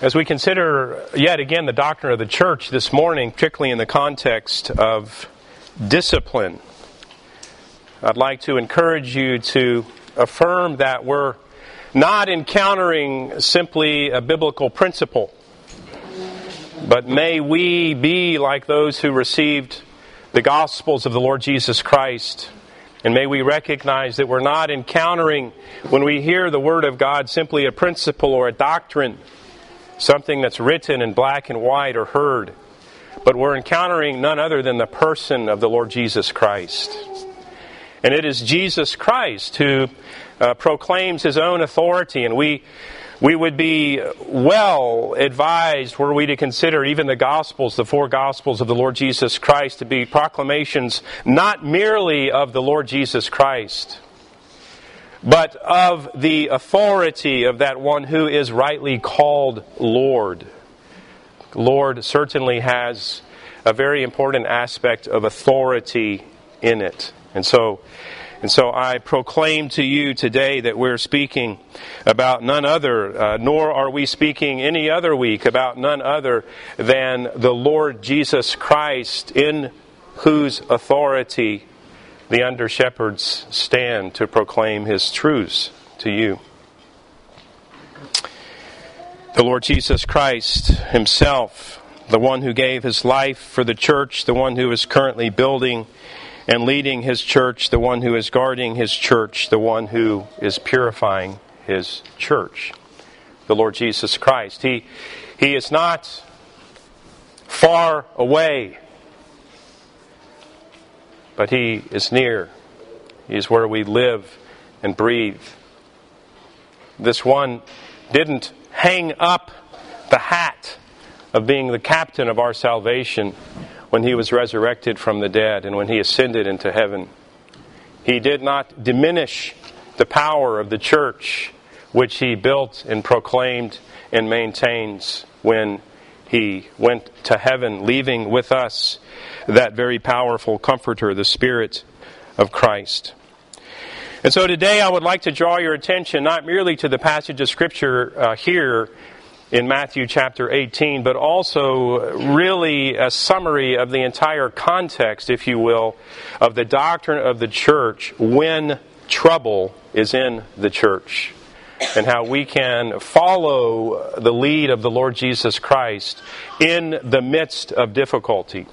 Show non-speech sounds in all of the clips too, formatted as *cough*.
As we consider yet again the doctrine of the church this morning, particularly in the context of discipline, I'd like to encourage you to affirm that we're not encountering simply a biblical principle, but may we be like those who received the Gospels of the Lord Jesus Christ. And may we recognize that we're not encountering, when we hear the Word of God, simply a principle or a doctrine something that's written in black and white or heard, but we're encountering none other than the person of the Lord Jesus Christ. And it is Jesus Christ who uh, proclaims his own authority, and we we would be well advised were we to consider even the Gospels, the four Gospels of the Lord Jesus Christ, to be proclamations not merely of the Lord Jesus Christ, but of the authority of that one who is rightly called Lord. Lord certainly has a very important aspect of authority in it. And so, and so I proclaim to you today that we're speaking about none other, uh, nor are we speaking any other week about none other than the Lord Jesus Christ, in whose authority the under shepherds stand to proclaim his truths to you. The Lord Jesus Christ himself, the one who gave his life for the church, the one who is currently building and leading his church, the one who is guarding his church, the one who is purifying his church. The Lord Jesus Christ. He, he is not far away but He is near. He is where we live and breathe. This one didn't hang up the hat of being the captain of our salvation when he was resurrected from the dead and when he ascended into heaven. He did not diminish the power of the church which he built and proclaimed and maintains when he went to heaven, leaving with us that very powerful comforter, the Spirit of Christ. And so today I would like to draw your attention not merely to the passage of Scripture uh, here in Matthew chapter 18, but also really a summary of the entire context, if you will, of the doctrine of the church when trouble is in the church and how we can follow the lead of the Lord Jesus Christ in the midst of difficulty.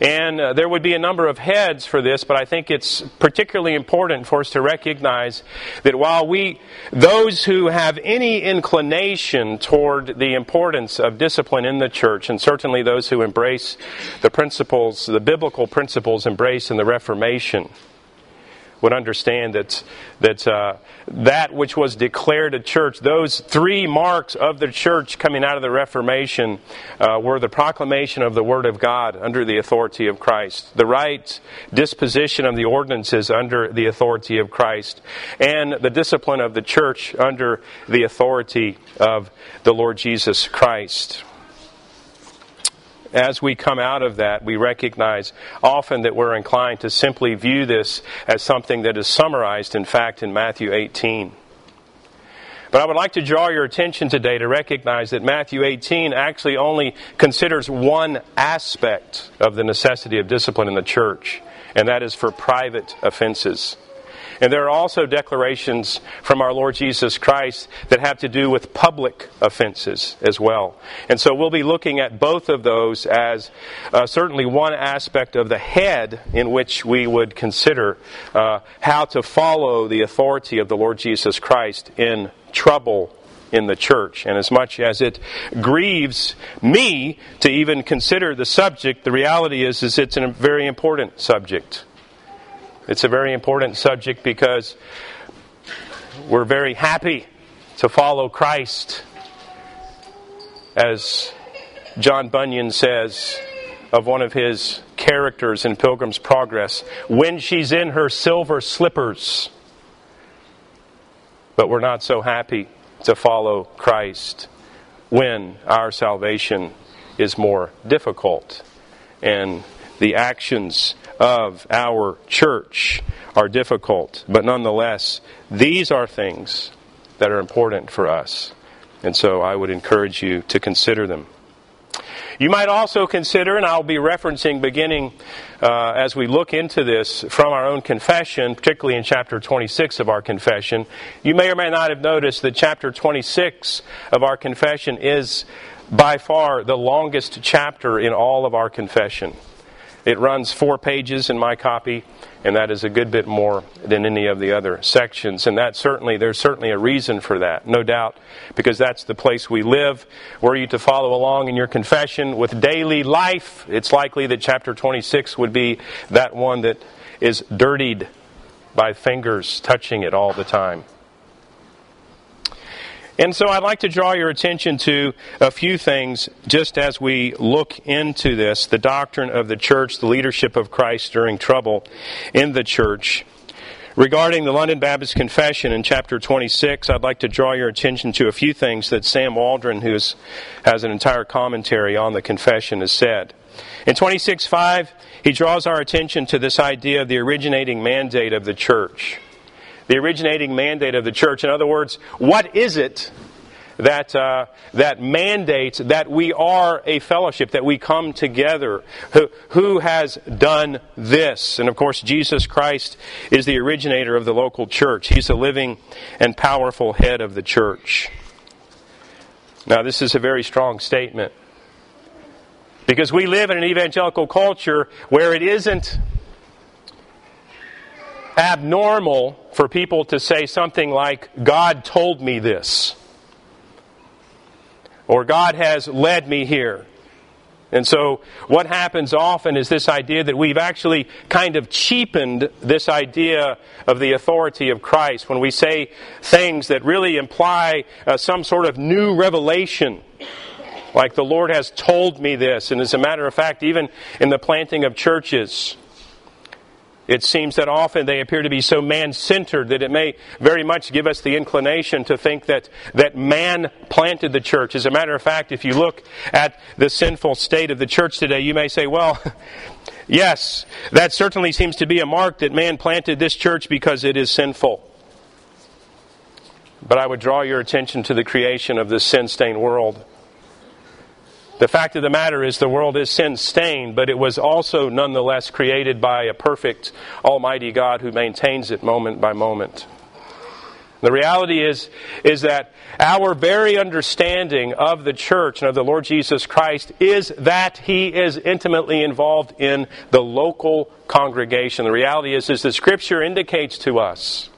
And uh, there would be a number of heads for this, but I think it's particularly important for us to recognize that while we, those who have any inclination toward the importance of discipline in the church, and certainly those who embrace the principles, the biblical principles embraced in the Reformation, would understand that that uh, that which was declared a church, those three marks of the church coming out of the Reformation, uh, were the proclamation of the Word of God under the authority of Christ, the right disposition of the ordinances under the authority of Christ, and the discipline of the church under the authority of the Lord Jesus Christ as we come out of that, we recognize often that we're inclined to simply view this as something that is summarized, in fact, in Matthew 18. But I would like to draw your attention today to recognize that Matthew 18 actually only considers one aspect of the necessity of discipline in the church, and that is for private offenses. And there are also declarations from our Lord Jesus Christ that have to do with public offenses as well. And so we'll be looking at both of those as uh, certainly one aspect of the head in which we would consider uh, how to follow the authority of the Lord Jesus Christ in trouble in the church. And as much as it grieves me to even consider the subject, the reality is, is it's a very important subject. It's a very important subject because we're very happy to follow Christ. As John Bunyan says of one of his characters in Pilgrim's Progress, when she's in her silver slippers. But we're not so happy to follow Christ when our salvation is more difficult and the actions of our church are difficult, but nonetheless, these are things that are important for us And so I would encourage you to consider them. You might also consider, and I'll be referencing beginning uh, as we look into this from our own confession, particularly in chapter 26 of our confession. You may or may not have noticed that chapter 26 of our confession is by far the longest chapter in all of our confession. It runs four pages in my copy, and that is a good bit more than any of the other sections. And that certainly, there's certainly a reason for that, no doubt, because that's the place we live. Were you to follow along in your confession with daily life, it's likely that chapter 26 would be that one that is dirtied by fingers touching it all the time. And so I'd like to draw your attention to a few things just as we look into this the doctrine of the church, the leadership of Christ during trouble in the church. Regarding the London Baptist Confession in chapter 26, I'd like to draw your attention to a few things that Sam Waldron, who has an entire commentary on the confession, has said. In 26.5, he draws our attention to this idea of the originating mandate of the church the originating mandate of the church. In other words, what is it that, uh, that mandates that we are a fellowship, that we come together. Who, who has done this? And of course, Jesus Christ is the originator of the local church. He's the living and powerful head of the church. Now, this is a very strong statement. Because we live in an evangelical culture where it isn't abnormal for people to say something like, God told me this, or God has led me here. And so, what happens often is this idea that we've actually kind of cheapened this idea of the authority of Christ when we say things that really imply uh, some sort of new revelation. Like the Lord has told me this. And as a matter of fact, even in the planting of churches, it seems that often they appear to be so man centered that it may very much give us the inclination to think that, that man planted the church. As a matter of fact, if you look at the sinful state of the church today, you may say, well, *laughs* yes, that certainly seems to be a mark that man planted this church because it is sinful. But I would draw your attention to the creation of this sin stained world. The fact of the matter is, the world is sin stained, but it was also nonetheless created by a perfect, almighty God who maintains it moment by moment. The reality is, is that our very understanding of the church and of the Lord Jesus Christ is that He is intimately involved in the local congregation. The reality is, is the Scripture indicates to us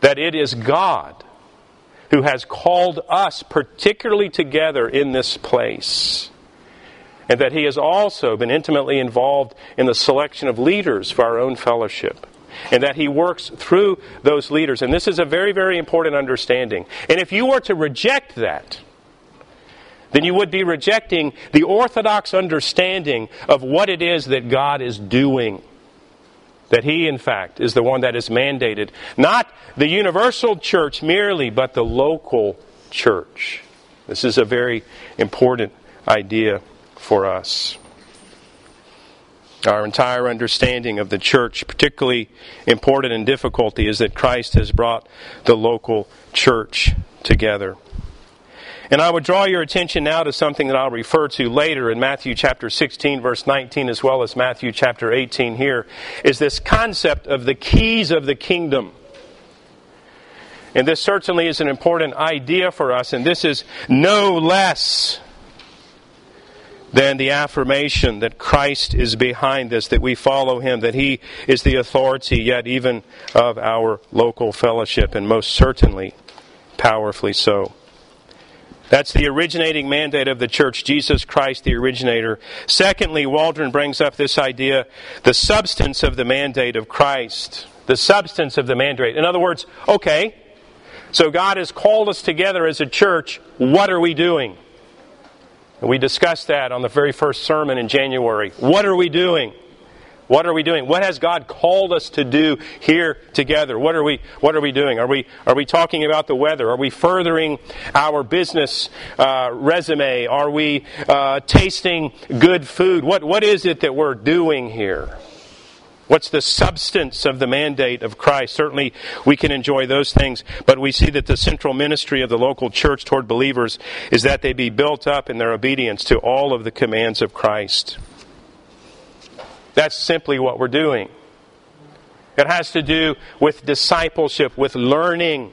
that it is God who has called us particularly together in this place. And that He has also been intimately involved in the selection of leaders for our own fellowship. And that He works through those leaders. And this is a very, very important understanding. And if you were to reject that, then you would be rejecting the orthodox understanding of what it is that God is doing that he, in fact, is the one that is mandated. Not the universal church merely, but the local church. This is a very important idea for us. Our entire understanding of the church, particularly important in difficulty, is that Christ has brought the local church together. And I would draw your attention now to something that I'll refer to later in Matthew chapter 16, verse 19, as well as Matthew chapter 18 here, is this concept of the keys of the kingdom. And this certainly is an important idea for us, and this is no less than the affirmation that Christ is behind this, that we follow Him, that He is the authority, yet even of our local fellowship, and most certainly powerfully so. That's the originating mandate of the church, Jesus Christ, the originator. Secondly, Waldron brings up this idea, the substance of the mandate of Christ. The substance of the mandate. In other words, okay, so God has called us together as a church. What are we doing? We discussed that on the very first sermon in January. What are we doing? What are we doing? What has God called us to do here together? What are we, what are we doing? Are we, are we talking about the weather? Are we furthering our business uh, resume? Are we uh, tasting good food? What, what is it that we're doing here? What's the substance of the mandate of Christ? Certainly, we can enjoy those things, but we see that the central ministry of the local church toward believers is that they be built up in their obedience to all of the commands of Christ. That's simply what we're doing. It has to do with discipleship, with learning.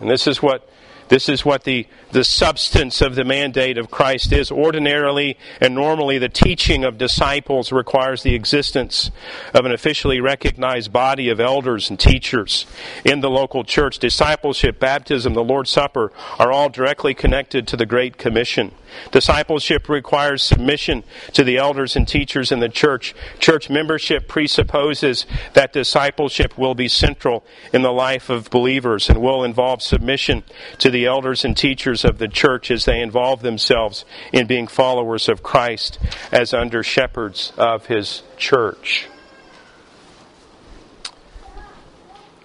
And this is what this is what the, the substance of the mandate of Christ is. Ordinarily and normally, the teaching of disciples requires the existence of an officially recognized body of elders and teachers in the local church. Discipleship, baptism, the Lord's Supper are all directly connected to the Great Commission. Discipleship requires submission to the elders and teachers in the church. Church membership presupposes that discipleship will be central in the life of believers and will involve submission to the elders and teachers of the church as they involve themselves in being followers of Christ as under shepherds of his church.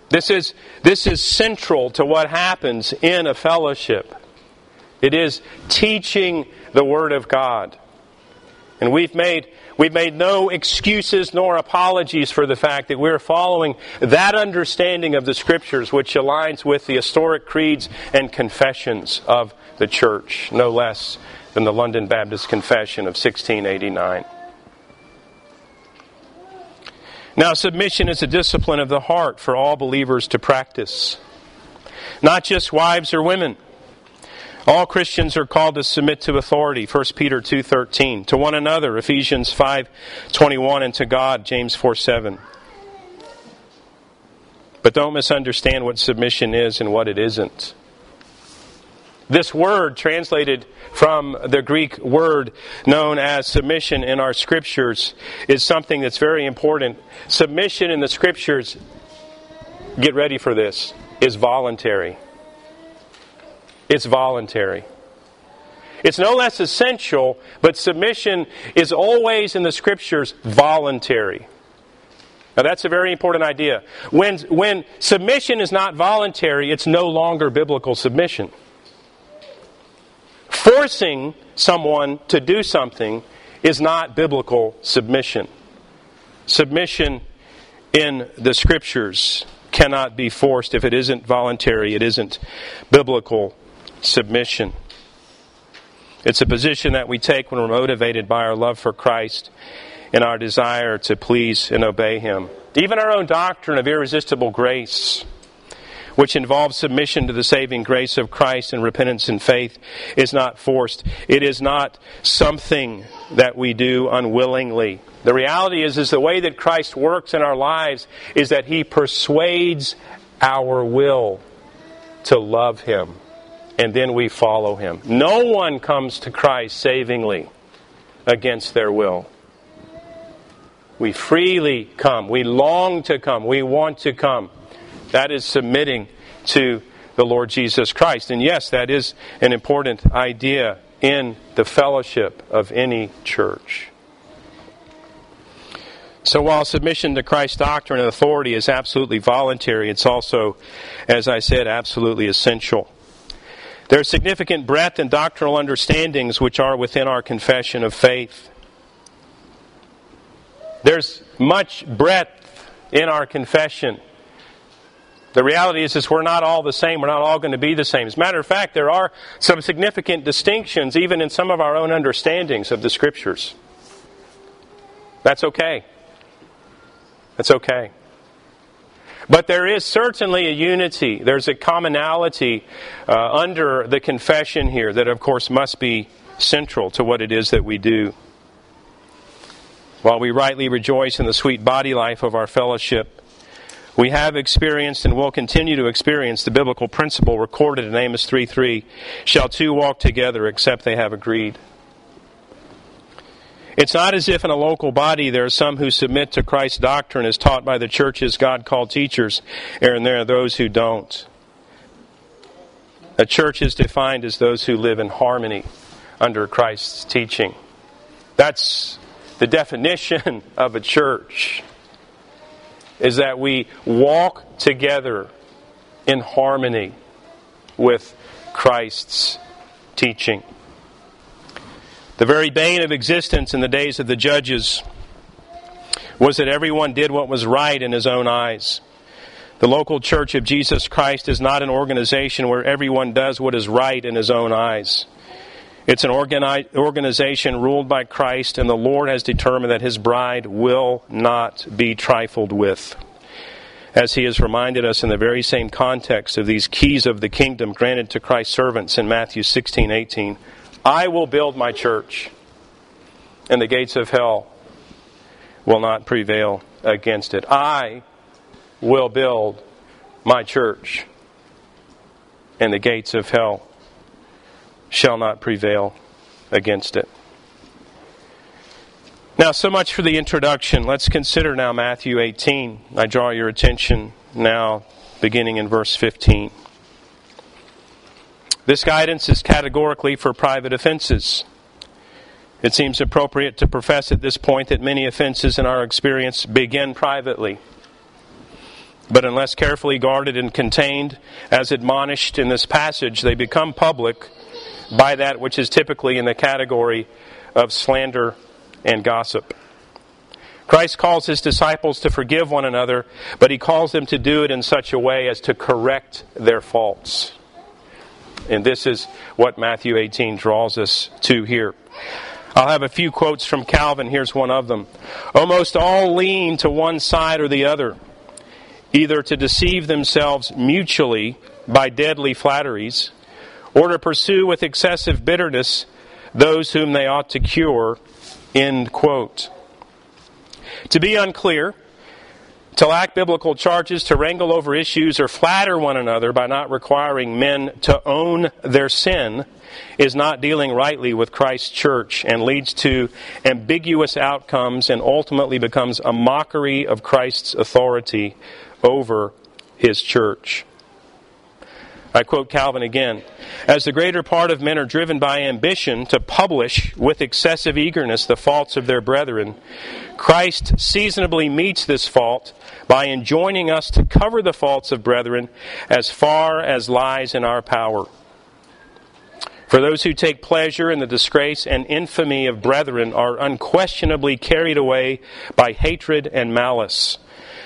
This is, this is central to what happens in a fellowship. It is teaching the Word of God. And we've made, we've made no excuses nor apologies for the fact that we're following that understanding of the Scriptures which aligns with the historic creeds and confessions of the church, no less than the London Baptist Confession of 1689. Now, submission is a discipline of the heart for all believers to practice. Not just wives or women. All Christians are called to submit to authority, 1 Peter 2:13, to one another, Ephesians 5:21, and to God, James 4:7. But don't misunderstand what submission is and what it isn't. This word, translated from the Greek word known as submission in our scriptures, is something that's very important. Submission in the scriptures, get ready for this, is voluntary. It's voluntary. It's no less essential, but submission is always in the scriptures voluntary. Now that's a very important idea. When, when submission is not voluntary, it's no longer biblical submission. Forcing someone to do something is not biblical submission. Submission in the scriptures cannot be forced if it isn't voluntary, it isn't biblical submission. It's a position that we take when we're motivated by our love for Christ and our desire to please and obey Him. Even our own doctrine of irresistible grace, which involves submission to the saving grace of Christ and repentance and faith, is not forced. It is not something that we do unwillingly. The reality is, is the way that Christ works in our lives is that He persuades our will to love Him and then we follow him. No one comes to Christ savingly against their will. We freely come. We long to come. We want to come. That is submitting to the Lord Jesus Christ. And yes, that is an important idea in the fellowship of any church. So while submission to Christ's doctrine and authority is absolutely voluntary, it's also, as I said, absolutely essential. There are significant breadth and doctrinal understandings which are within our confession of faith. There's much breadth in our confession. The reality is, is we're not all the same. We're not all going to be the same. As a matter of fact, there are some significant distinctions even in some of our own understandings of the Scriptures. That's okay. That's okay. But there is certainly a unity. There's a commonality uh, under the confession here that, of course, must be central to what it is that we do. While we rightly rejoice in the sweet body life of our fellowship, we have experienced and will continue to experience the biblical principle recorded in Amos 3:3, shall two walk together except they have agreed. It's not as if in a local body there are some who submit to Christ's doctrine as taught by the church's God called teachers, and there are those who don't. A church is defined as those who live in harmony under Christ's teaching. That's the definition *laughs* of a church is that we walk together in harmony with Christ's teaching. The very bane of existence in the days of the judges was that everyone did what was right in his own eyes. The local church of Jesus Christ is not an organization where everyone does what is right in his own eyes. It's an organi- organization ruled by Christ, and the Lord has determined that his bride will not be trifled with. As he has reminded us in the very same context of these keys of the kingdom granted to Christ's servants in Matthew 16 18. I will build my church, and the gates of hell will not prevail against it. I will build my church, and the gates of hell shall not prevail against it. Now, so much for the introduction. Let's consider now Matthew 18. I draw your attention now, beginning in verse 15. This guidance is categorically for private offenses. It seems appropriate to profess at this point that many offenses in our experience begin privately. But unless carefully guarded and contained, as admonished in this passage, they become public by that which is typically in the category of slander and gossip. Christ calls his disciples to forgive one another, but he calls them to do it in such a way as to correct their faults. And this is what Matthew 18 draws us to here. I'll have a few quotes from Calvin. Here's one of them. Almost all lean to one side or the other either to deceive themselves mutually by deadly flatteries, or to pursue with excessive bitterness those whom they ought to cure. End quote. To be unclear, to lack biblical charges, to wrangle over issues, or flatter one another by not requiring men to own their sin is not dealing rightly with Christ's church and leads to ambiguous outcomes and ultimately becomes a mockery of Christ's authority over his church. I quote Calvin again. As the greater part of men are driven by ambition to publish with excessive eagerness the faults of their brethren, Christ seasonably meets this fault by enjoining us to cover the faults of brethren as far as lies in our power. For those who take pleasure in the disgrace and infamy of brethren are unquestionably carried away by hatred and malice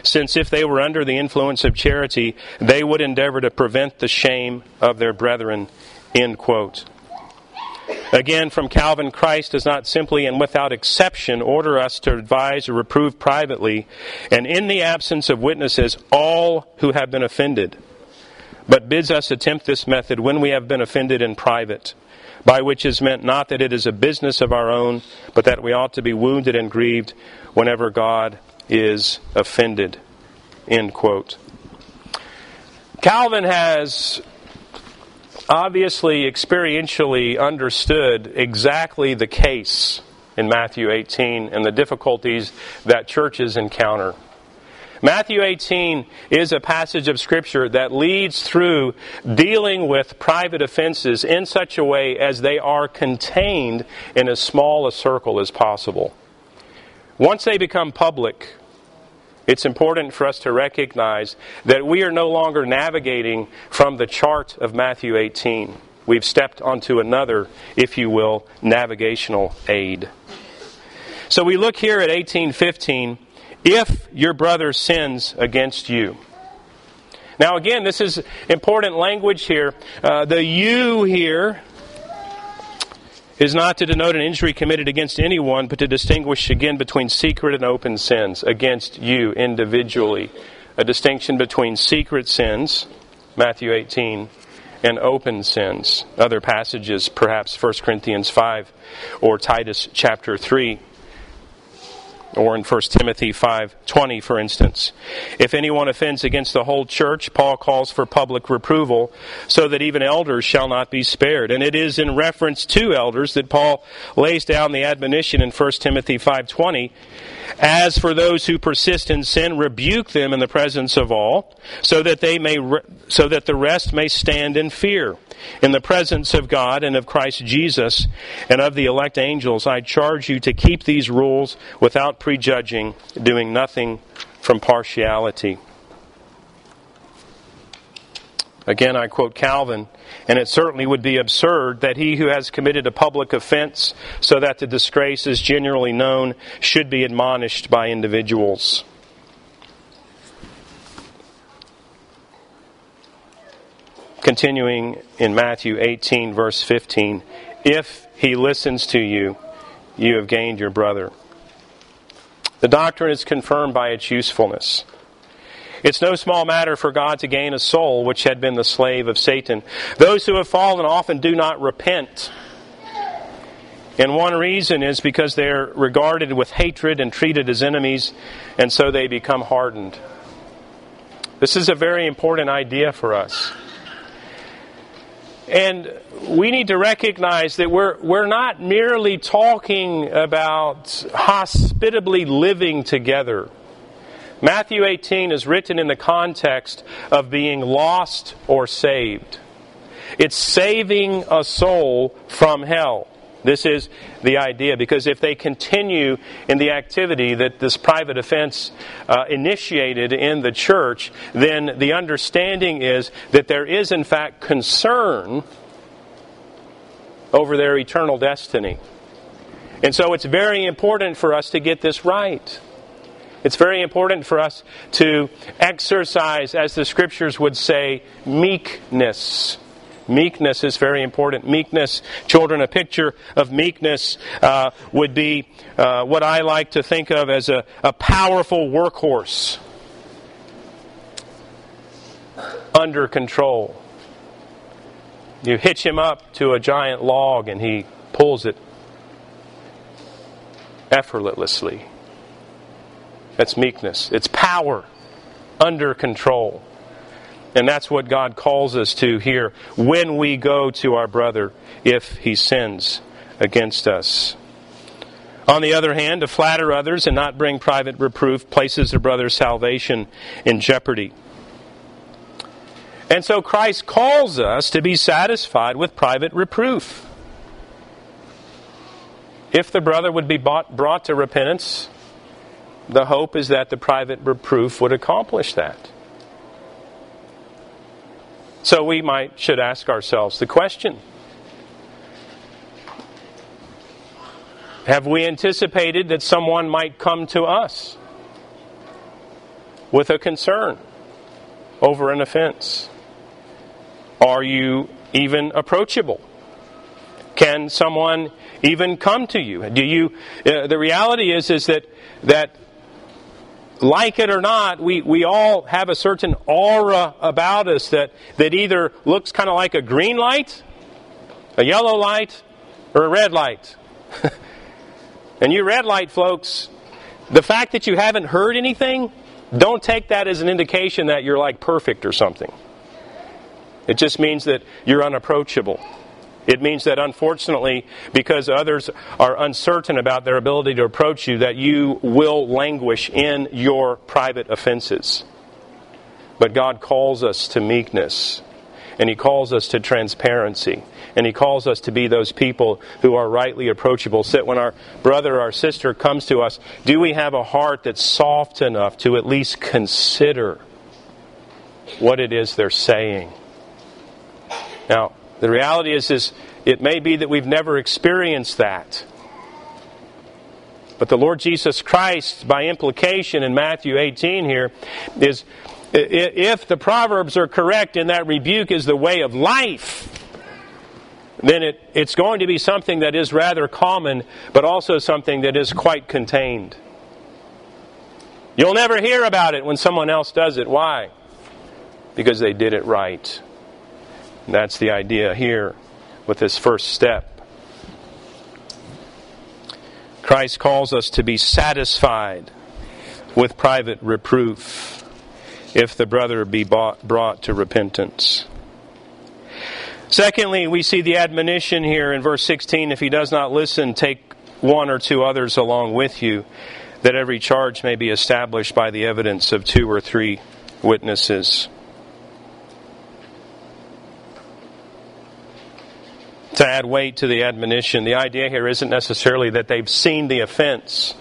since if they were under the influence of charity, they would endeavor to prevent the shame of their brethren. End quote. Again, from Calvin, Christ does not simply and without exception order us to advise or reprove privately, and in the absence of witnesses, all who have been offended, but bids us attempt this method when we have been offended in private, by which is meant not that it is a business of our own, but that we ought to be wounded and grieved whenever God is offended. End quote. Calvin has obviously experientially understood exactly the case in Matthew 18 and the difficulties that churches encounter. Matthew 18 is a passage of Scripture that leads through dealing with private offenses in such a way as they are contained in as small a circle as possible. Once they become public, it's important for us to recognize that we are no longer navigating from the chart of Matthew 18. We've stepped onto another, if you will, navigational aid. So we look here at 1815 if your brother sins against you. Now, again, this is important language here. Uh, the you here is not to denote an injury committed against anyone, but to distinguish again between secret and open sins against you individually. A distinction between secret sins, Matthew 18, and open sins. Other passages, perhaps 1 Corinthians 5 or Titus chapter 3 or in 1 Timothy 5:20 for instance. If anyone offends against the whole church, Paul calls for public reproval so that even elders shall not be spared. And it is in reference to elders that Paul lays down the admonition in 1 Timothy 5:20, as for those who persist in sin, rebuke them in the presence of all, so that they may re- so that the rest may stand in fear in the presence of God and of Christ Jesus and of the elect angels, I charge you to keep these rules without prejudging, doing nothing from partiality. Again, I quote Calvin, and it certainly would be absurd that he who has committed a public offense so that the disgrace is generally known should be admonished by individuals. Continuing in Matthew 18, verse 15, if he listens to you, you have gained your brother. The doctrine is confirmed by its usefulness. It's no small matter for God to gain a soul which had been the slave of Satan. Those who have fallen often do not repent. And one reason is because they're regarded with hatred and treated as enemies, and so they become hardened. This is a very important idea for us. And we need to recognize that we're, we're not merely talking about hospitably living together. Matthew 18 is written in the context of being lost or saved. It's saving a soul from hell. This is the idea, because if they continue in the activity that this private offense uh, initiated in the church, then the understanding is that there is, in fact, concern over their eternal destiny. And so it's very important for us to get this right. It's very important for us to exercise, as the scriptures would say, meekness. Meekness is very important. Meekness, children, a picture of meekness uh, would be uh, what I like to think of as a, a powerful workhorse under control. You hitch him up to a giant log and he pulls it effortlessly. That's meekness. It's power under control. And that's what God calls us to here when we go to our brother if he sins against us. On the other hand, to flatter others and not bring private reproof places a brother's salvation in jeopardy. And so Christ calls us to be satisfied with private reproof. If the brother would be bought, brought to repentance, the hope is that the private reproof would accomplish that. So we might should ask ourselves the question Have we anticipated that someone might come to us with a concern over an offense? Are you even approachable? Can someone even come to you? Do you? Uh, the reality is is that that like it or not, we, we all have a certain aura about us that, that either looks kind of like a green light, a yellow light, or a red light. *laughs* and you red light folks, the fact that you haven't heard anything, don't take that as an indication that you're like perfect or something. It just means that you're unapproachable. It means that unfortunately, because others are uncertain about their ability to approach you, that you will languish in your private offenses. But God calls us to meekness, and He calls us to transparency, and He calls us to be those people who are rightly approachable. So that when our brother or our sister comes to us, do we have a heart that's soft enough to at least consider what it is they're saying? Now, the reality is, is it may be that we've never experienced that. But the Lord Jesus Christ, by implication in Matthew 18 here, is if the Proverbs are correct and that rebuke is the way of life, then it, it's going to be something that is rather common, but also something that is quite contained. You'll never hear about it when someone else does it. Why? Because they did it right. That's the idea here with this first step. Christ calls us to be satisfied with private reproof if the brother be bought, brought to repentance. Secondly, we see the admonition here in verse 16 if he does not listen, take one or two others along with you, that every charge may be established by the evidence of two or three witnesses. To add weight to the admonition. The idea here isn't necessarily that they've seen the offense.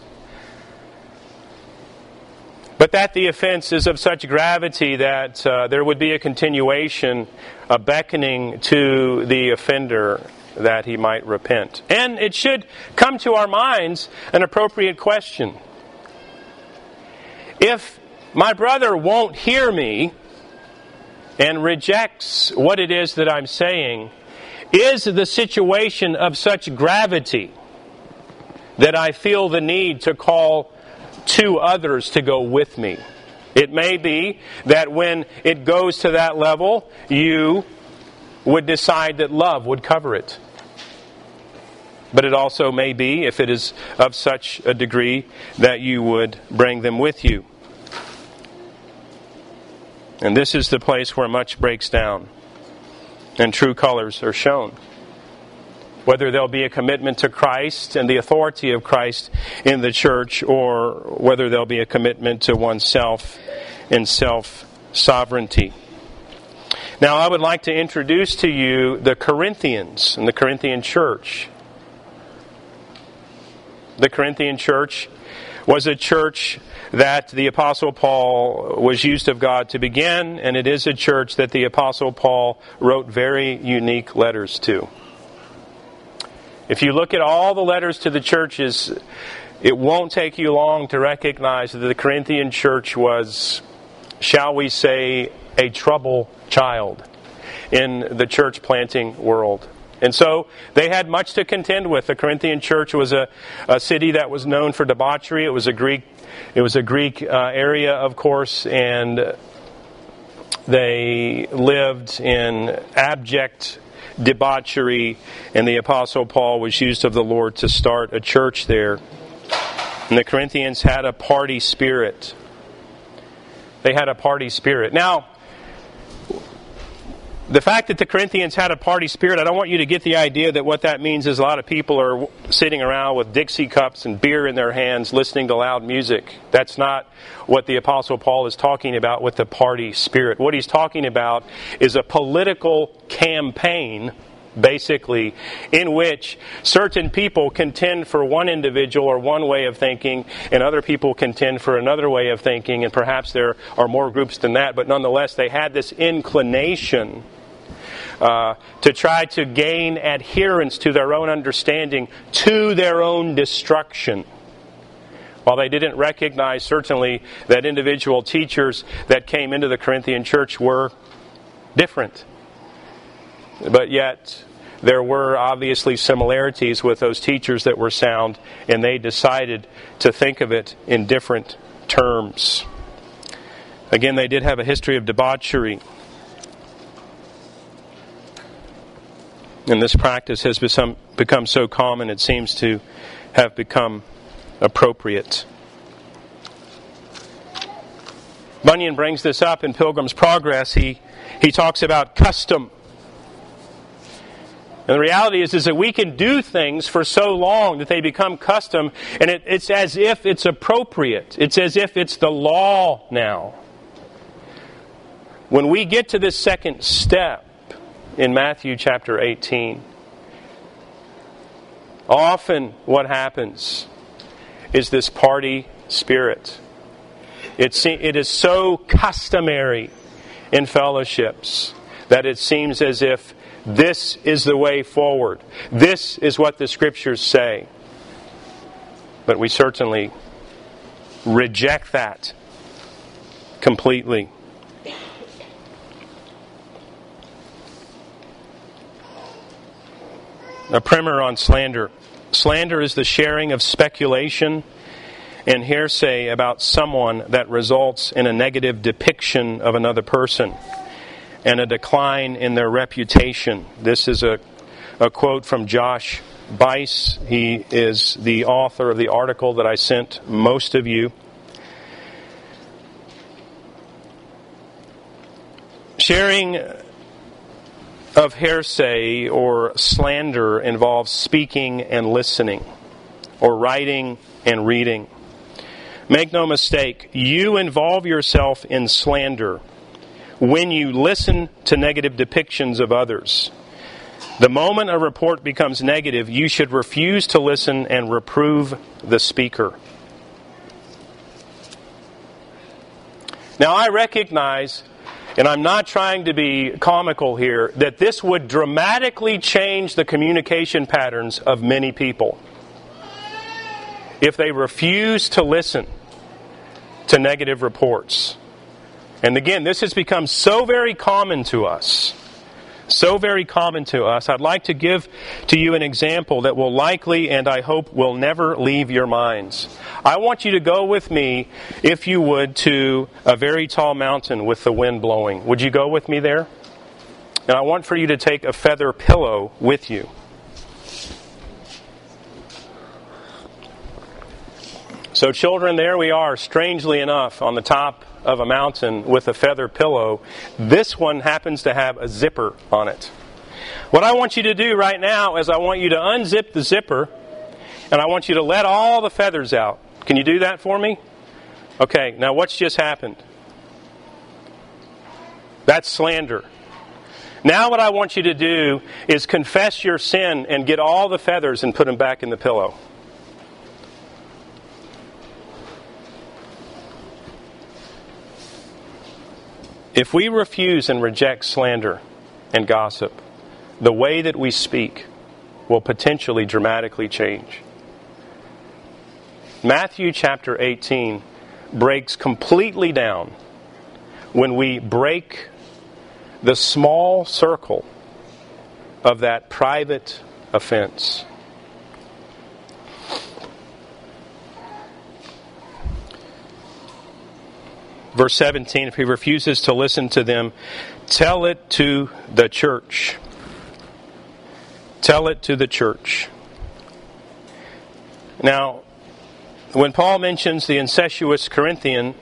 but that the offense is of such gravity that uh, there would be a continuation, a beckoning to the offender that he might repent. And it should come to our minds an appropriate question. If my brother won't hear me and rejects what it is that I'm saying, is the situation of such gravity that I feel the need to call two others to go with me. It may be that when it goes to that level, you would decide that love would cover it. But it also may be, if it is of such a degree, that you would bring them with you. And this is the place where much breaks down and true colors are shown whether there'll be a commitment to Christ and the authority of Christ in the church, or whether there'll be a commitment to oneself and self sovereignty. Now, I would like to introduce to you the Corinthians and the Corinthian church. The Corinthian church was a church that the Apostle Paul was used of God to begin, and it is a church that the Apostle Paul wrote very unique letters to. If you look at all the letters to the churches, it won't take you long to recognize that the Corinthian church was, shall we say, a trouble child in the church planting world. And so they had much to contend with. The Corinthian church was a, a city that was known for debauchery. It was a Greek, it was a Greek uh, area, of course, and they lived in abject debauchery, and the Apostle Paul was used of the Lord to start a church there. And the Corinthians had a party spirit. They had a party spirit. Now, the fact that the Corinthians had a party spirit, I don't want you to get the idea that what that means is a lot of people are sitting around with Dixie cups and beer in their hands listening to loud music. That's not what the Apostle Paul is talking about with the party spirit. What he's talking about is a political campaign basically, in which certain people contend for one individual or one way of thinking, and other people contend for another way of thinking, and perhaps there are more groups than that, but nonetheless, they had this inclination uh, to try to gain adherence to their own understanding to their own destruction. While they didn't recognize, certainly, that individual teachers that came into the Corinthian church were different. But yet, there were obviously similarities with those teachers that were sound, and they decided to think of it in different terms. Again, they did have a history of debauchery. And this practice has become, become so common, it seems to have become appropriate. Bunyan brings this up in Pilgrim's Progress. He, he talks about custom. And the reality is, is that we can do things for so long that they become custom, and it, it's as if it's appropriate. It's as if it's the law now. When we get to this second step, in Matthew chapter 18. Often, what happens is this party spirit. It's, it is so customary in fellowships that it seems as if this is the way forward. This is what the scriptures say. But we certainly reject that completely. A primer on slander. Slander is the sharing of speculation and hearsay about someone that results in a negative depiction of another person and a decline in their reputation. This is a, a quote from Josh Buice. He is the author of the article that I sent most of you. Sharing of hearsay or slander involves speaking and listening, or writing and reading. Make no mistake, you involve yourself in slander when you listen to negative depictions of others. The moment a report becomes negative, you should refuse to listen and reprove the speaker. Now, I recognize, and I'm not trying to be comical here, that this would dramatically change the communication patterns of many people if they refuse to listen to negative reports. And again, this has become so very common to us. So very common to us. I'd like to give to you an example that will likely and I hope will never leave your minds. I want you to go with me, if you would, to a very tall mountain with the wind blowing. Would you go with me there? And I want for you to take a feather pillow with you. So, children, there we are, strangely enough, on the top of a mountain with a feather pillow. This one happens to have a zipper on it. What I want you to do right now is I want you to unzip the zipper and I want you to let all the feathers out. Can you do that for me? Okay, now what's just happened? That's slander. Now, what I want you to do is confess your sin and get all the feathers and put them back in the pillow. If we refuse and reject slander and gossip, the way that we speak will potentially dramatically change. Matthew chapter 18 breaks completely down when we break the small circle of that private offense. Verse 17 if he refuses to listen to them, tell it to the church. Tell it to the church. Now, when Paul mentions the incestuous Corinthian,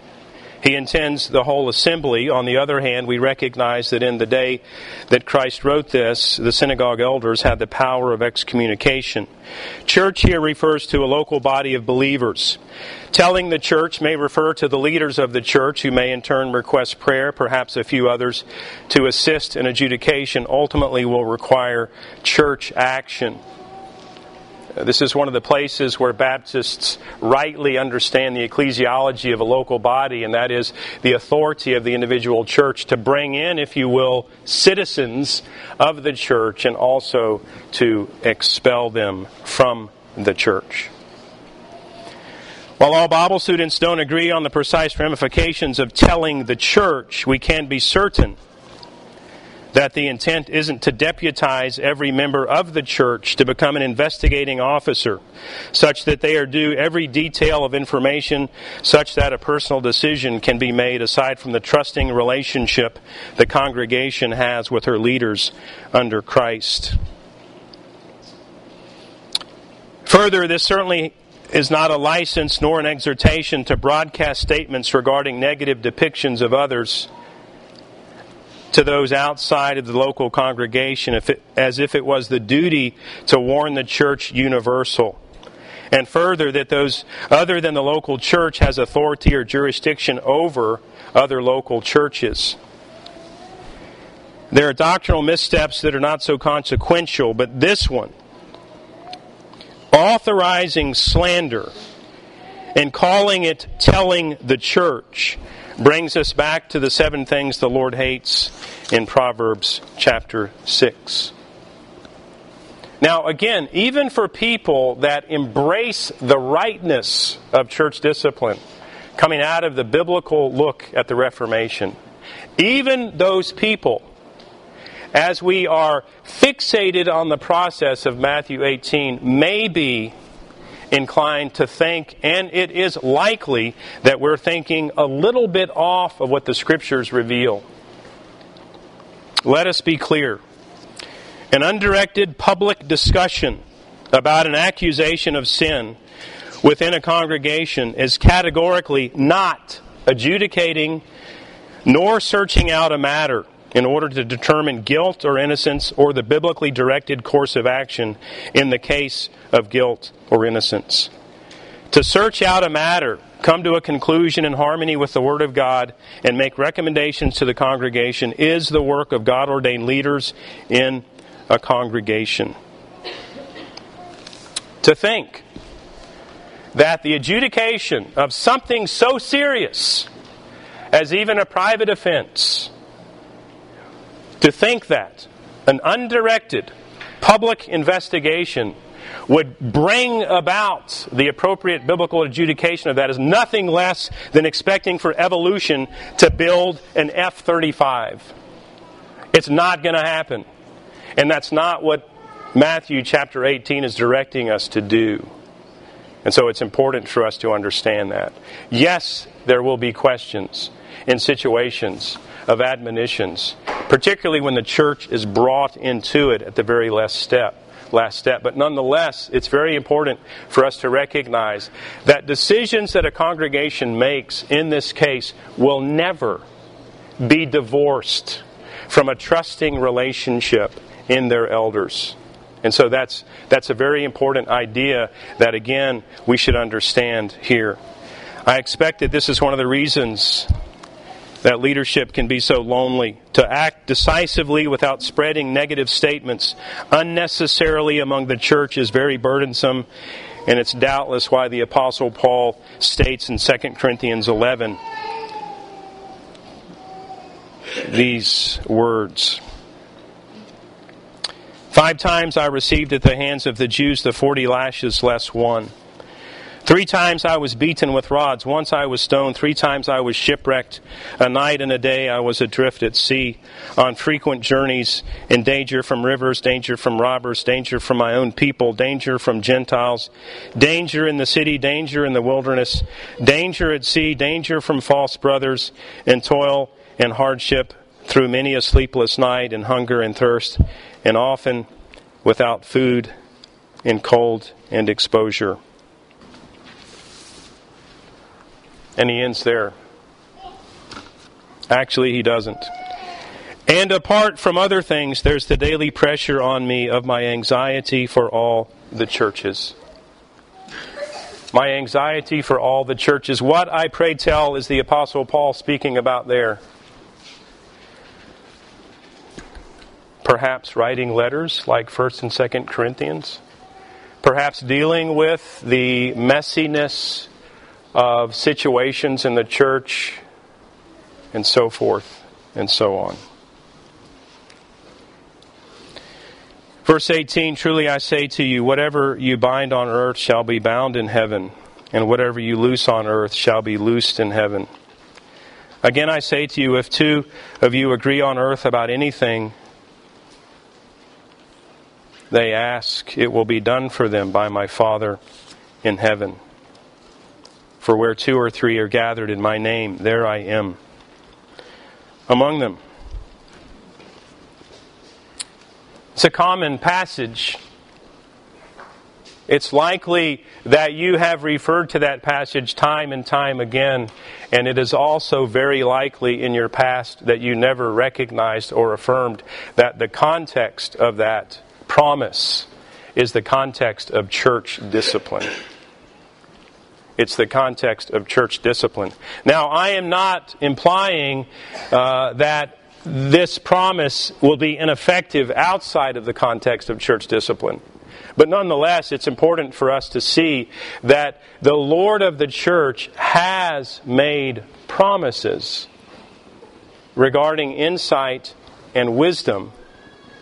he intends the whole assembly. On the other hand, we recognize that in the day that Christ wrote this, the synagogue elders had the power of excommunication. Church here refers to a local body of believers. Telling the church may refer to the leaders of the church who may in turn request prayer, perhaps a few others, to assist in adjudication ultimately will require church action. This is one of the places where Baptists rightly understand the ecclesiology of a local body, and that is the authority of the individual church to bring in, if you will, citizens of the church and also to expel them from the church. While all Bible students don't agree on the precise ramifications of telling the church, we can be certain that the intent isn't to deputize every member of the church to become an investigating officer, such that they are due every detail of information, such that a personal decision can be made aside from the trusting relationship the congregation has with her leaders under Christ. Further, this certainly is not a license nor an exhortation to broadcast statements regarding negative depictions of others to those outside of the local congregation it, as if it was the duty to warn the church universal. And further, that those other than the local church has authority or jurisdiction over other local churches. There are doctrinal missteps that are not so consequential, but this one, authorizing slander and calling it telling the church, brings us back to the seven things the Lord hates in Proverbs chapter 6. Now, again, even for people that embrace the rightness of church discipline, coming out of the biblical look at the Reformation, even those people, as we are fixated on the process of Matthew 18, may be inclined to think, and it is likely that we're thinking a little bit off of what the Scriptures reveal. Let us be clear. An undirected public discussion about an accusation of sin within a congregation is categorically not adjudicating nor searching out a matter in order to determine guilt or innocence or the biblically directed course of action in the case of guilt or innocence. To search out a matter, come to a conclusion in harmony with the Word of God, and make recommendations to the congregation is the work of God ordained leaders in a congregation. To think that the adjudication of something so serious as even a private offense. To think that an undirected public investigation would bring about the appropriate biblical adjudication of that is nothing less than expecting for evolution to build an F 35. It's not going to happen. And that's not what Matthew chapter 18 is directing us to do. And so it's important for us to understand that. Yes, there will be questions in situations of admonitions, particularly when the church is brought into it at the very last step. Last step. But nonetheless, it's very important for us to recognize that decisions that a congregation makes in this case will never be divorced from a trusting relationship in their elders. And so that's, that's a very important idea that, again, we should understand here. I expect that this is one of the reasons that leadership can be so lonely. To act decisively without spreading negative statements unnecessarily among the church is very burdensome, and it's doubtless why the Apostle Paul states in 2 Corinthians 11 these words. Five times I received at the hands of the Jews the forty lashes less one. Three times I was beaten with rods. Once I was stoned. Three times I was shipwrecked. A night and a day I was adrift at sea, on frequent journeys, in danger from rivers, danger from robbers, danger from my own people, danger from Gentiles, danger in the city, danger in the wilderness, danger at sea, danger from false brothers, and toil and hardship through many a sleepless night, and hunger and thirst, and often without food, in cold and exposure. And he ends there. Actually, he doesn't. And apart from other things, there's the daily pressure on me of my anxiety for all the churches. My anxiety for all the churches. What, I pray tell, is the Apostle Paul speaking about there? Perhaps writing letters like 1st and 2nd Corinthians? Perhaps dealing with the messiness of situations in the church and so forth and so on. Verse 18 Truly I say to you, whatever you bind on earth shall be bound in heaven, and whatever you loose on earth shall be loosed in heaven. Again I say to you, if two of you agree on earth about anything they ask, it will be done for them by my Father in heaven. For where two or three are gathered in my name, there I am among them. It's a common passage. It's likely that you have referred to that passage time and time again, and it is also very likely in your past that you never recognized or affirmed that the context of that promise is the context of church discipline. It's the context of church discipline. Now, I am not implying uh, that this promise will be ineffective outside of the context of church discipline. But nonetheless, it's important for us to see that the Lord of the church has made promises regarding insight and wisdom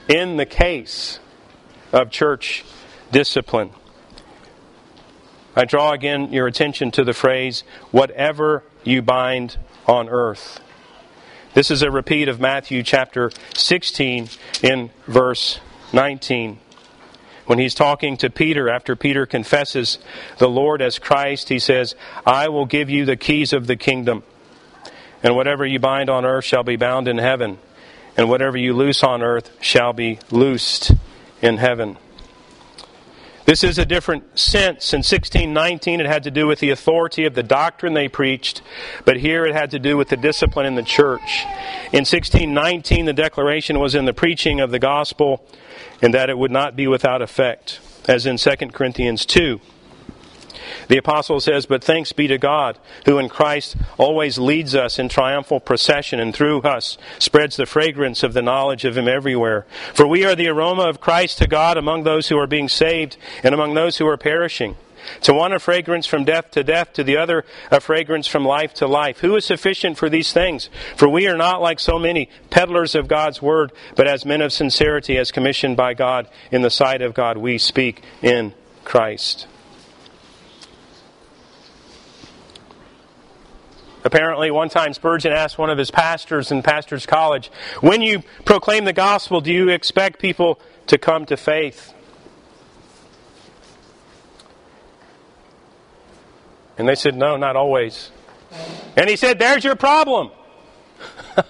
in the case of church discipline. I draw again your attention to the phrase, whatever you bind on earth. This is a repeat of Matthew chapter 16 in verse 19. When he's talking to Peter, after Peter confesses the Lord as Christ, he says, I will give you the keys of the kingdom. And whatever you bind on earth shall be bound in heaven, and whatever you loose on earth shall be loosed in heaven. This is a different sense. In 1619, it had to do with the authority of the doctrine they preached, but here it had to do with the discipline in the church. In 1619, the declaration was in the preaching of the gospel and that it would not be without effect, as in 2 Corinthians 2. The apostle says, But thanks be to God, who in Christ always leads us in triumphal procession and through us spreads the fragrance of the knowledge of Him everywhere. For we are the aroma of Christ to God among those who are being saved and among those who are perishing. To one a fragrance from death to death, to the other a fragrance from life to life. Who is sufficient for these things? For we are not like so many peddlers of God's word, but as men of sincerity, as commissioned by God in the sight of God, we speak in Christ. Apparently, one time Spurgeon asked one of his pastors in Pastor's College, When you proclaim the gospel, do you expect people to come to faith? And they said, No, not always. And he said, There's your problem. *laughs*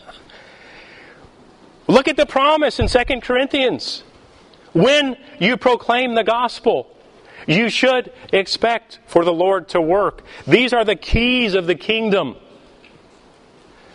Look at the promise in 2 Corinthians. When you proclaim the gospel, you should expect for the Lord to work. These are the keys of the kingdom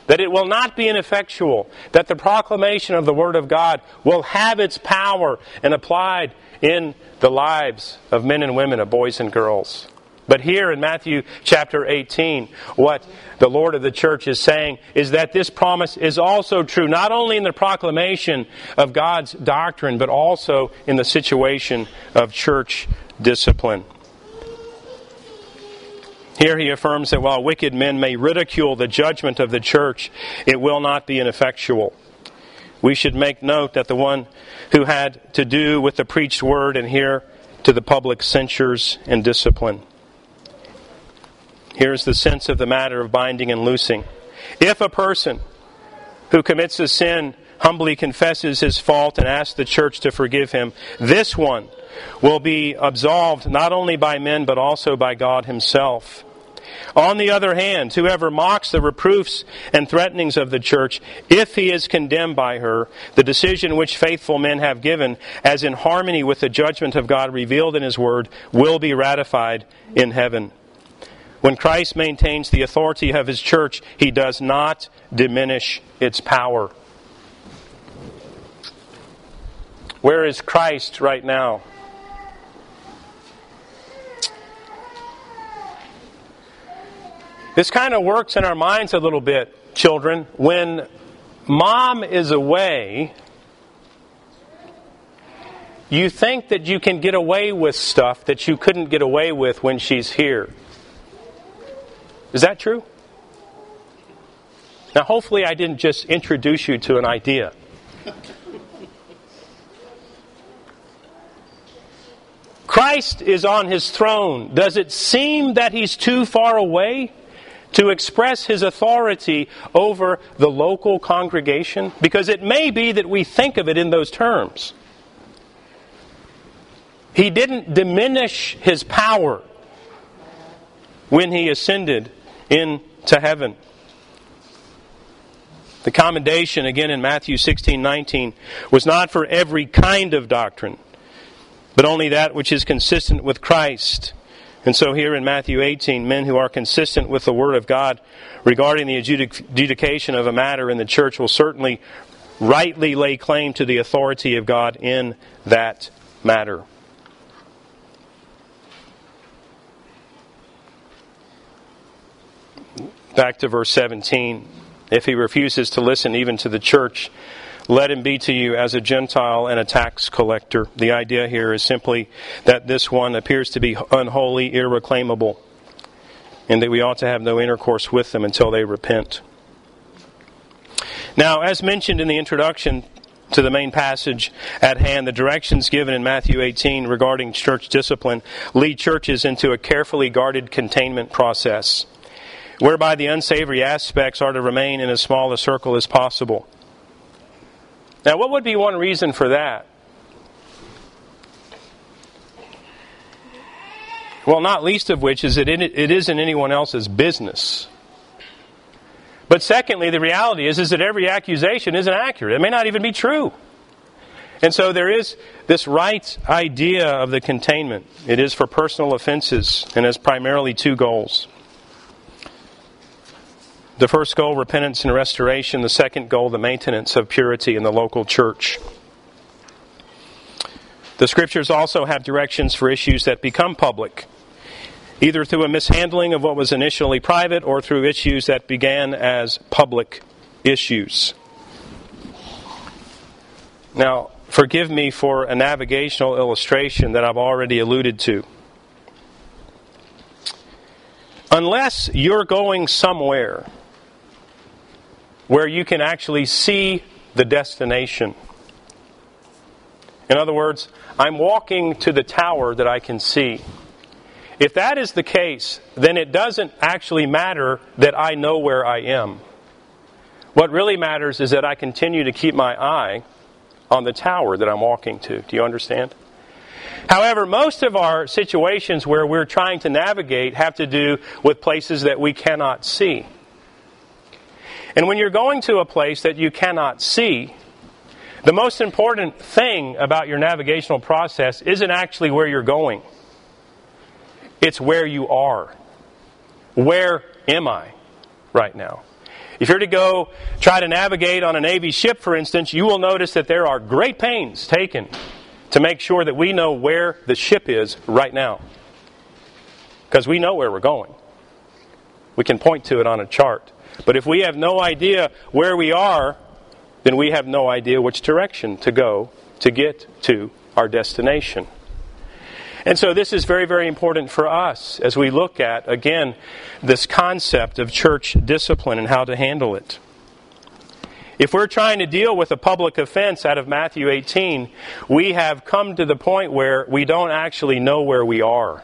that it will not be ineffectual, that the proclamation of the Word of God will have its power and applied in the lives of men and women, of boys and girls. But here in Matthew chapter 18, what the Lord of the church is saying is that this promise is also true, not only in the proclamation of God's doctrine, but also in the situation of church discipline. Here he affirms that while wicked men may ridicule the judgment of the church, it will not be ineffectual. We should make note that the one who had to do with the preached word and here to the public censures and discipline. Here's the sense of the matter of binding and loosing. If a person who commits a sin humbly confesses his fault and asks the church to forgive him, this one will be absolved not only by men but also by God himself. On the other hand, whoever mocks the reproofs and threatenings of the church, if he is condemned by her, the decision which faithful men have given, as in harmony with the judgment of God revealed in his word, will be ratified in heaven. When Christ maintains the authority of his church, he does not diminish its power. Where is Christ right now? This kind of works in our minds a little bit, children. When mom is away, you think that you can get away with stuff that you couldn't get away with when she's here. Is that true? Now, hopefully, I didn't just introduce you to an idea. Christ is on his throne. Does it seem that he's too far away? To express his authority over the local congregation? Because it may be that we think of it in those terms. He didn't diminish his power when he ascended into heaven. The commendation, again in Matthew 16 19, was not for every kind of doctrine, but only that which is consistent with Christ and so, here in Matthew 18, men who are consistent with the Word of God regarding the adjudication of a matter in the church will certainly rightly lay claim to the authority of God in that matter. Back to verse 17. If he refuses to listen even to the church, let him be to you as a Gentile and a tax collector. The idea here is simply that this one appears to be unholy, irreclaimable, and that we ought to have no intercourse with them until they repent. Now, as mentioned in the introduction to the main passage at hand, the directions given in Matthew 18 regarding church discipline lead churches into a carefully guarded containment process, whereby the unsavory aspects are to remain in as small a circle as possible. Now, what would be one reason for that? Well, not least of which is that it isn't anyone else's business. But secondly, the reality is, is that every accusation isn't accurate. It may not even be true. And so there is this right idea of the containment. It is for personal offenses and has primarily two goals. The first goal, repentance and restoration. The second goal, the maintenance of purity in the local church. The scriptures also have directions for issues that become public, either through a mishandling of what was initially private or through issues that began as public issues. Now, forgive me for a navigational illustration that I've already alluded to. unless you're going somewhere where you can actually see the destination. In other words, I'm walking to the tower that I can see. If that is the case, then it doesn't actually matter that I know where I am. What really matters is that I continue to keep my eye on the tower that I'm walking to. Do you understand? However, most of our situations where we're trying to navigate have to do with places that we cannot see. And when you're going to a place that you cannot see, the most important thing about your navigational process isn't actually where you're going, it's where you are. Where am I right now? If you're to go try to navigate on a Navy ship, for instance, you will notice that there are great pains taken to make sure that we know where the ship is right now. Because we know where we're going. We can point to it on a chart. But if we have no idea where we are, then we have no idea which direction to go to get to our destination. And so this is very, very important for us as we look at, again, this concept of church discipline and how to handle it. If we're trying to deal with a public offense out of Matthew 18, we have come to the point where we don't actually know where we are.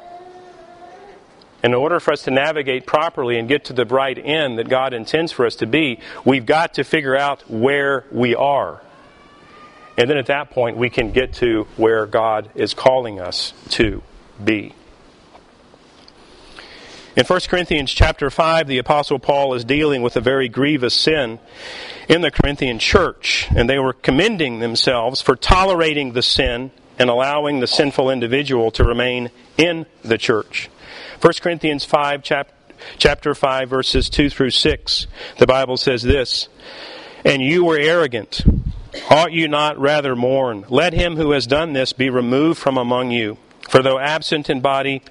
In order for us to navigate properly and get to the bright end that God intends for us to be, we've got to figure out where we are. And then at that point, we can get to where God is calling us to be. In 1 Corinthians chapter 5, the Apostle Paul is dealing with a very grievous sin in the Corinthian church, and they were commending themselves for tolerating the sin and allowing the sinful individual to remain in the church. 1 Corinthians 5, chap- chapter 5, verses 2 through 6, the Bible says this And you were arrogant Ought you not rather mourn? Let him who has done this be removed from among you. For though absent in body,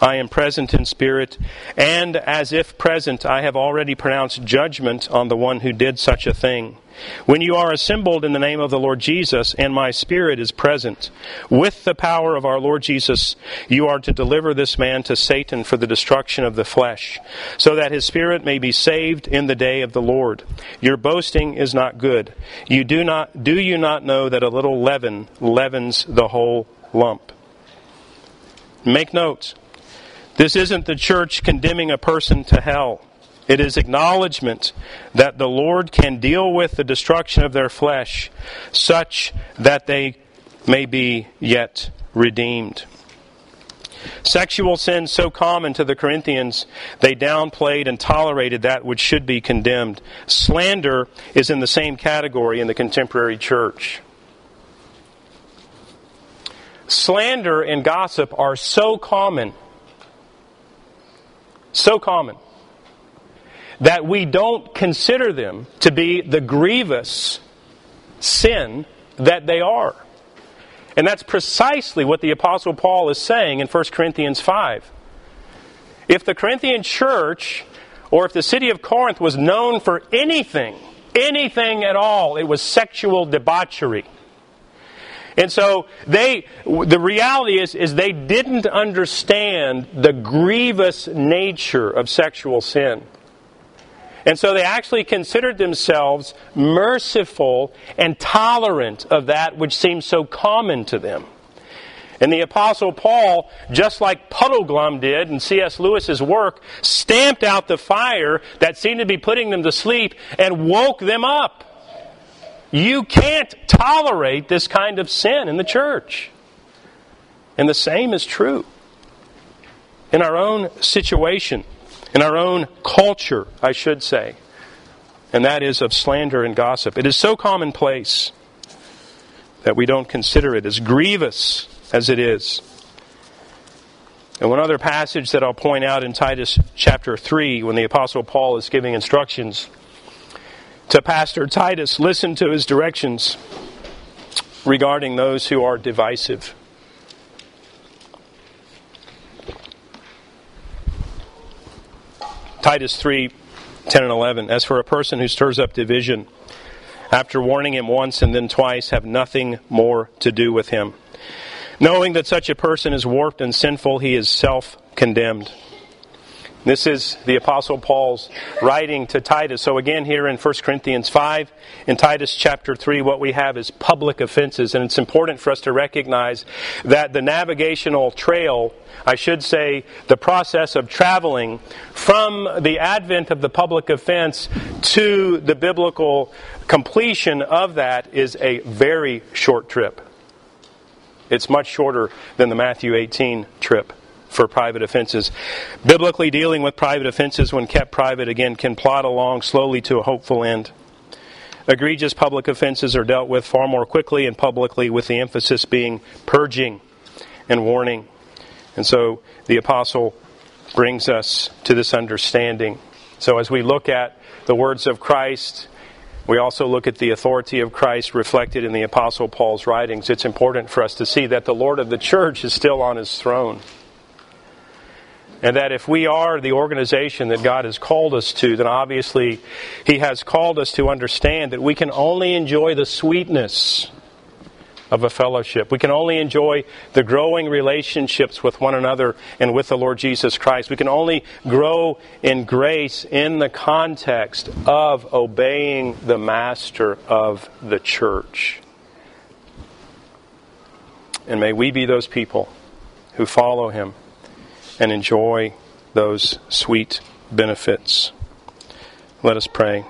I am present in spirit, and as if present, I have already pronounced judgment on the one who did such a thing. When you are assembled in the name of the Lord Jesus, and my spirit is present, with the power of our Lord Jesus, you are to deliver this man to Satan for the destruction of the flesh, so that his spirit may be saved in the day of the Lord. Your boasting is not good. You do not do you not know that a little leaven leavens the whole lump? Make notes. This isn't the church condemning a person to hell. It is acknowledgement that the Lord can deal with the destruction of their flesh such that they may be yet redeemed. Sexual sin so common to the Corinthians, they downplayed and tolerated that which should be condemned. Slander is in the same category in the contemporary church. Slander and gossip are so common, so common, that we don't consider them to be the grievous sin that they are. And that's precisely what the Apostle Paul is saying in 1 Corinthians 5. If the Corinthian church, or if the city of Corinth was known for anything, anything at all, it was sexual debauchery. And so they, the reality is, is they didn't understand the grievous nature of sexual sin. And so they actually considered themselves merciful and tolerant of that which seems so common to them. And the Apostle Paul, just like Puddleglum did in C.S. Lewis's work, stamped out the fire that seemed to be putting them to sleep and woke them up. You can't tolerate this kind of sin in the church. And the same is true in our own situation, in our own culture, I should say. And that is of slander and gossip. It is so commonplace that we don't consider it as grievous as it is. And one other passage that I'll point out in Titus chapter 3, when the Apostle Paul is giving instructions to Pastor Titus, listen to his directions regarding those who are divisive. Titus 3 10 and 11. As for a person who stirs up division, after warning him once and then twice, have nothing more to do with him. Knowing that such a person is warped and sinful, he is self condemned. This is the Apostle Paul's writing to Titus. So, again, here in 1 Corinthians 5, in Titus chapter 3, what we have is public offenses. And it's important for us to recognize that the navigational trail, I should say, the process of traveling from the advent of the public offense to the biblical completion of that is a very short trip. It's much shorter than the Matthew 18 trip for private offenses. Biblically dealing with private offenses when kept private, again, can plod along slowly to a hopeful end. Egregious public offenses are dealt with far more quickly and publicly, with the emphasis being purging and warning. And so the apostle brings us to this understanding. So as we look at the words of Christ, we also look at the authority of Christ reflected in the Apostle Paul's writings. It's important for us to see that the Lord of the church is still on his throne. And that if we are the organization that God has called us to, then obviously He has called us to understand that we can only enjoy the sweetness of a fellowship. We can only enjoy the growing relationships with one another and with the Lord Jesus Christ. We can only grow in grace in the context of obeying the Master of the church. And may we be those people who follow Him and enjoy those sweet benefits. Let us pray.